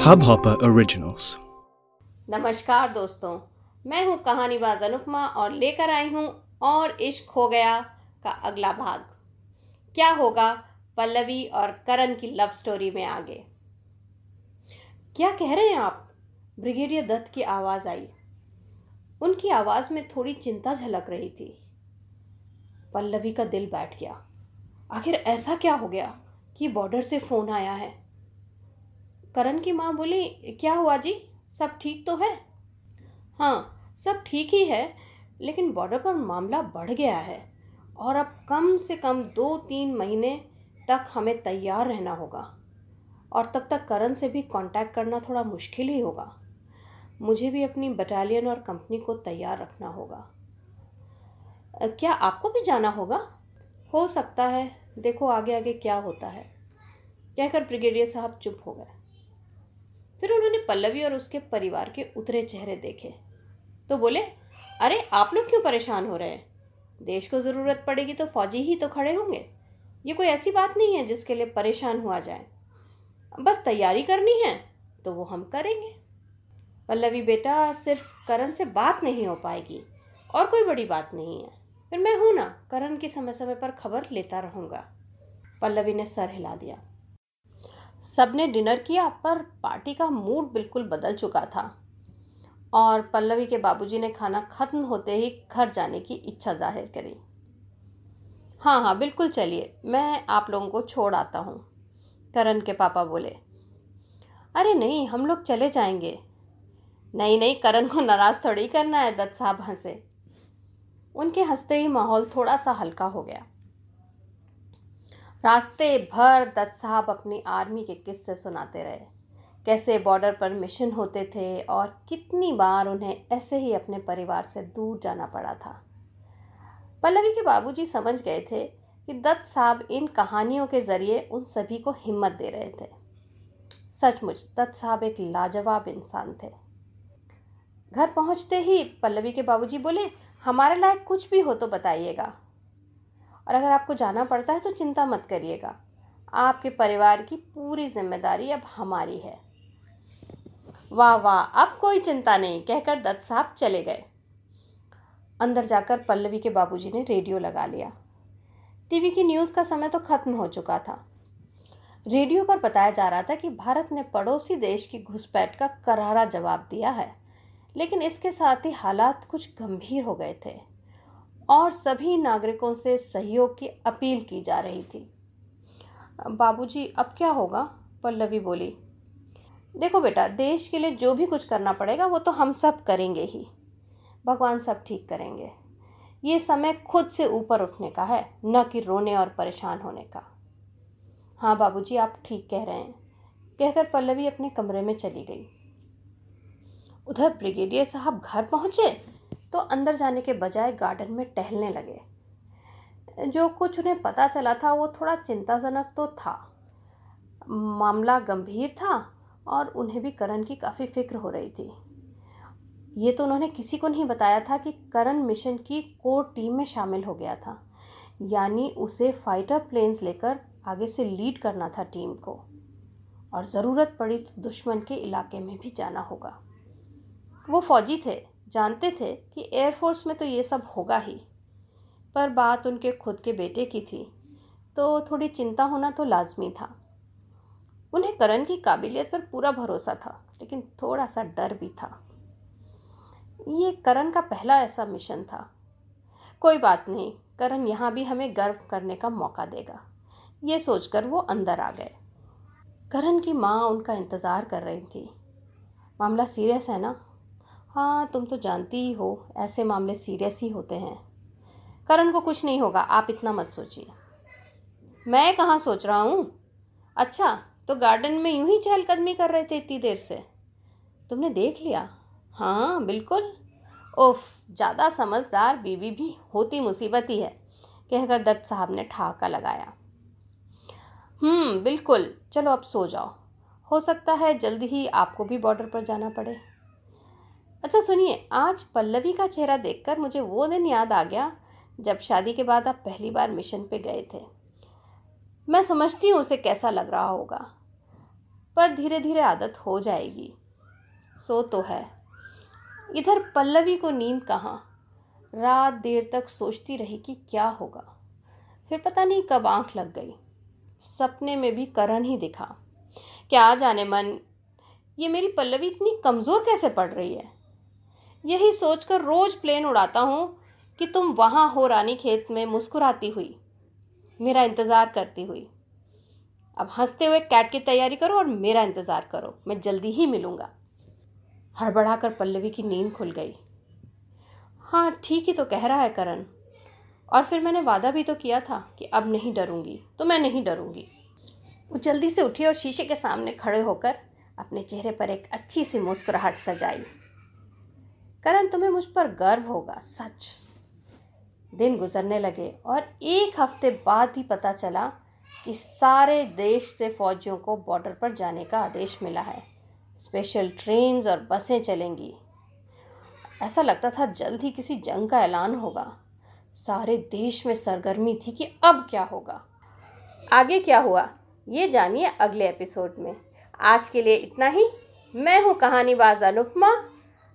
Hubhopper Originals. नमस्कार दोस्तों, मैं हूँ कहानीबाज अनुपमा और लेकर आई हूँ और इश्क हो गया का अगला भाग। क्या होगा पल्लवी और करण की लव स्टोरी में आगे? क्या कह रहे हैं आप? ब्रिगेडियर दत्त की आवाज़ आई। उनकी आवाज़ में थोड़ी चिंता झलक रही थी। पल्लवी का दिल बैठ गया। आखिर ऐसा क्या हो गया? कि बॉर्डर से फ़ोन आया है। करण की माँ बोली, क्या हुआ जी? सब ठीक तो है? हाँ सब ठीक ही है, लेकिन बॉर्डर पर मामला बढ़ गया है और अब कम से कम दो तीन महीने तक हमें तैयार रहना होगा और तब तक करण से भी कांटेक्ट करना थोड़ा मुश्किल ही होगा। मुझे भी अपनी बटालियन और कंपनी को तैयार रखना होगा। क्या आपको भी जाना होगा? हो सकता है देखो आगे आगे क्या होता है। कहकर ब्रिगेडियर साहब चुप हो गए। फिर उन्होंने पल्लवी और उसके परिवार के उतरे चेहरे देखे। तो बोले, अरे, आप लोग क्यों परेशान हो रहे हैं? देश को ज़रूरत पड़ेगी तो फौजी ही तो खड़े होंगे। ये कोई ऐसी बात नहीं है जिसके लिए परेशान हुआ जाए। बस तैयारी करनी है तो वो हम करेंगे। पल्लवी बेटा, सिर्फ़ करण से बात नहीं हो पाएगी, और कोई बड़ी बात नहीं है। फिर मैं हूँ ना, करण की समय समय पर खबर लेता रहूँगा। पल्लवी ने सर हिला दिया। सबने डिनर किया, पर पार्टी का मूड बिल्कुल बदल चुका था। और पल्लवी के बाबूजी ने खाना खत्म होते ही घर जाने की इच्छा ज़ाहिर करी। हाँ हाँ बिल्कुल चलिए, मैं आप लोगों को छोड़ आता हूँ, करण के पापा बोले। अरे नहीं, हम लोग चले जाएँगे। नहीं नहीं, करण को नाराज़ थोड़ी करना है, दत्त साहब हंसे। उनके हँसते ही माहौल थोड़ा सा हल्का हो गया। रास्ते भर दत्त साहब अपनी आर्मी के किस्से सुनाते रहे। कैसे बॉर्डर पर मिशन होते थे और कितनी बार उन्हें ऐसे ही अपने परिवार से दूर जाना पड़ा था। पल्लवी के बाबूजी समझ गए थे कि दत्त साहब इन कहानियों के ज़रिए उन सभी को हिम्मत दे रहे थे। सचमुच, दत्त साहब एक लाजवाब इंसान थे। घर पहुँचते ही पल्लवी के बाबूजी बोले हमारे लायक कुछ भी हो तो बताइएगा। और अगर आपको जाना पड़ता है तो चिंता मत करिएगा। आपके परिवार की पूरी ज़िम्मेदारी अब हमारी है। वाह वाह, अब कोई चिंता नहीं, कहकर दत्त साहब चले गए। अंदर जाकर पल्लवी के बाबूजी ने रेडियो लगा लिया। टीवी की न्यूज़ का समय तो ख़त्म हो चुका था। रेडियो पर बताया जा रहा था कि भारत ने पड़ोसी देश की घुसपैठ का करारा जवाब दिया है। लेकिन इसके साथ ही हालात कुछ गंभीर हो गए थे और सभी नागरिकों से सहयोग की अपील की जा रही थी। बाबूजी, अब क्या होगा? पल्लवी बोली, देखो बेटा, देश के लिए जो भी कुछ करना पड़ेगा, वो तो हम सब करेंगे ही। भगवान सब ठीक करेंगे। ये समय खुद से ऊपर उठने का है, न कि रोने और परेशान होने का। हाँ बाबूजी, आप ठीक कह रहे हैं, कहकर पल्लवी अपने कमरे में चली गई। उधर ब्रिगेडियर साहब घर पहुँचे तो अंदर जाने के बजाय गार्डन में टहलने लगे। जो कुछ उन्हें पता चला था, वो थोड़ा चिंताजनक तो था। मामला गंभीर था और उन्हें भी करण की काफ़ी फ़िक्र हो रही थी। ये तो उन्होंने किसी को नहीं बताया था कि करण मिशन की कोर टीम में शामिल हो गया था, यानी उसे फाइटर प्लेन्स लेकर आगे से लीड करना था टीम को। और ज़रूरत पड़ी तो दुश्मन के इलाके में भी जाना होगा। वो फौजी थे, जानते थे कि एयरफोर्स में तो ये सब होगा ही। पर बात उनके खुद के बेटे की थी तो थोड़ी चिंता होना तो लाजमी था। उन्हें करण की काबिलियत पर पूरा भरोसा था, लेकिन थोड़ा सा डर भी था। ये करण का पहला ऐसा मिशन था। कोई बात नहीं, करण यहाँ भी हमें गर्व करने का मौका देगा। ये सोचकर वो अंदर आ गए। करण की माँ उनका इंतज़ार कर रही थी। मामला सीरियस है ना? हाँ तुम तो जानती ही हो, ऐसे मामले सीरियस ही होते हैं। करण को कुछ नहीं होगा, आप इतना मत सोचिए। मैं कहाँ सोच रहा हूँ? अच्छा तो गार्डन में यूँ ही चहलकदमी कर रहे थे इतनी देर से। तुमने देख लिया? हाँ बिल्कुल। ओफ ज़्यादा समझदार बीवी भी होती मुसीबत ही है, कहकर दत्त साहब ने ठहाका लगाया। हम्म बिल्कुल। चलो, अब सो जाओ। हो सकता है जल्दी ही आपको भी बॉर्डर पर जाना पड़े। अच्छा सुनिए, आज पल्लवी का चेहरा देखकर मुझे वो दिन याद आ गया जब शादी के बाद आप पहली बार मिशन पे गए थे। मैं समझती हूँ उसे कैसा लग रहा होगा, पर धीरे धीरे आदत हो जाएगी। सो तो है। इधर पल्लवी को नींद कहाँ? रात देर तक सोचती रही कि क्या होगा। फिर पता नहीं कब आँख लग गई। सपने में भी करण ही दिखा। क्या जाने मन, ये मेरी पल्लवी इतनी कमज़ोर कैसे पड़ रही है? यही सोचकर रोज़ प्लेन उड़ाता हूँ कि तुम वहाँ हो रानी खेत में मुस्कुराती हुई। मेरा इंतज़ार करती हुई। अब हँसते हुए कैट की तैयारी करो और मेरा इंतज़ार करो। मैं जल्दी ही मिलूँगा। हड़बड़ाकर पल्लवी की नींद खुल गई। हाँ ठीक ही तो कह रहा है करण। और फिर मैंने वादा भी तो किया था कि अब नहीं डरूँगी तो मैं नहीं डरूँगी। वो जल्दी से उठी और शीशे के सामने खड़े होकर अपने चेहरे पर एक अच्छी सी मुस्कुराहट सजाई। करण, तुम्हें मुझ पर गर्व होगा, सच। दिन गुजरने लगे और एक हफ़्ते बाद ही पता चला कि सारे देश से फौजियों को बॉर्डर पर जाने का आदेश मिला है। स्पेशल ट्रेन्स और बसें चलेंगी। ऐसा लगता था जल्द ही किसी जंग का ऐलान होगा। सारे देश में सरगर्मी थी कि अब क्या होगा। आगे क्या हुआ, ये जानिए अगले एपिसोड में। आज के लिए इतना ही। मैं हूँ कहानीबाज अनुपमा।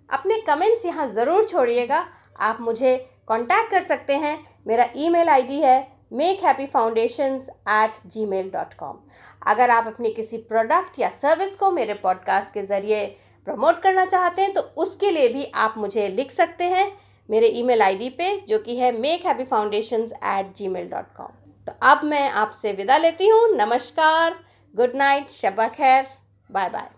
अपने कमेंट्स यहाँ ज़रूर छोड़िएगा। आप मुझे कांटेक्ट कर सकते हैं। मेरा ईमेल आईडी है make happy foundation at Gmail dot com अगर आप अपनी किसी प्रोडक्ट या सर्विस को मेरे पॉडकास्ट के ज़रिए प्रमोट करना चाहते हैं तो उसके लिए भी आप मुझे लिख सकते हैं मेरे ईमेल आईडी पे, जो कि है make happy foundation at Gmail dot com तो अब मैं आपसे विदा लेती हूँ। नमस्कार। गुड नाइट शबा खैर। Bye bye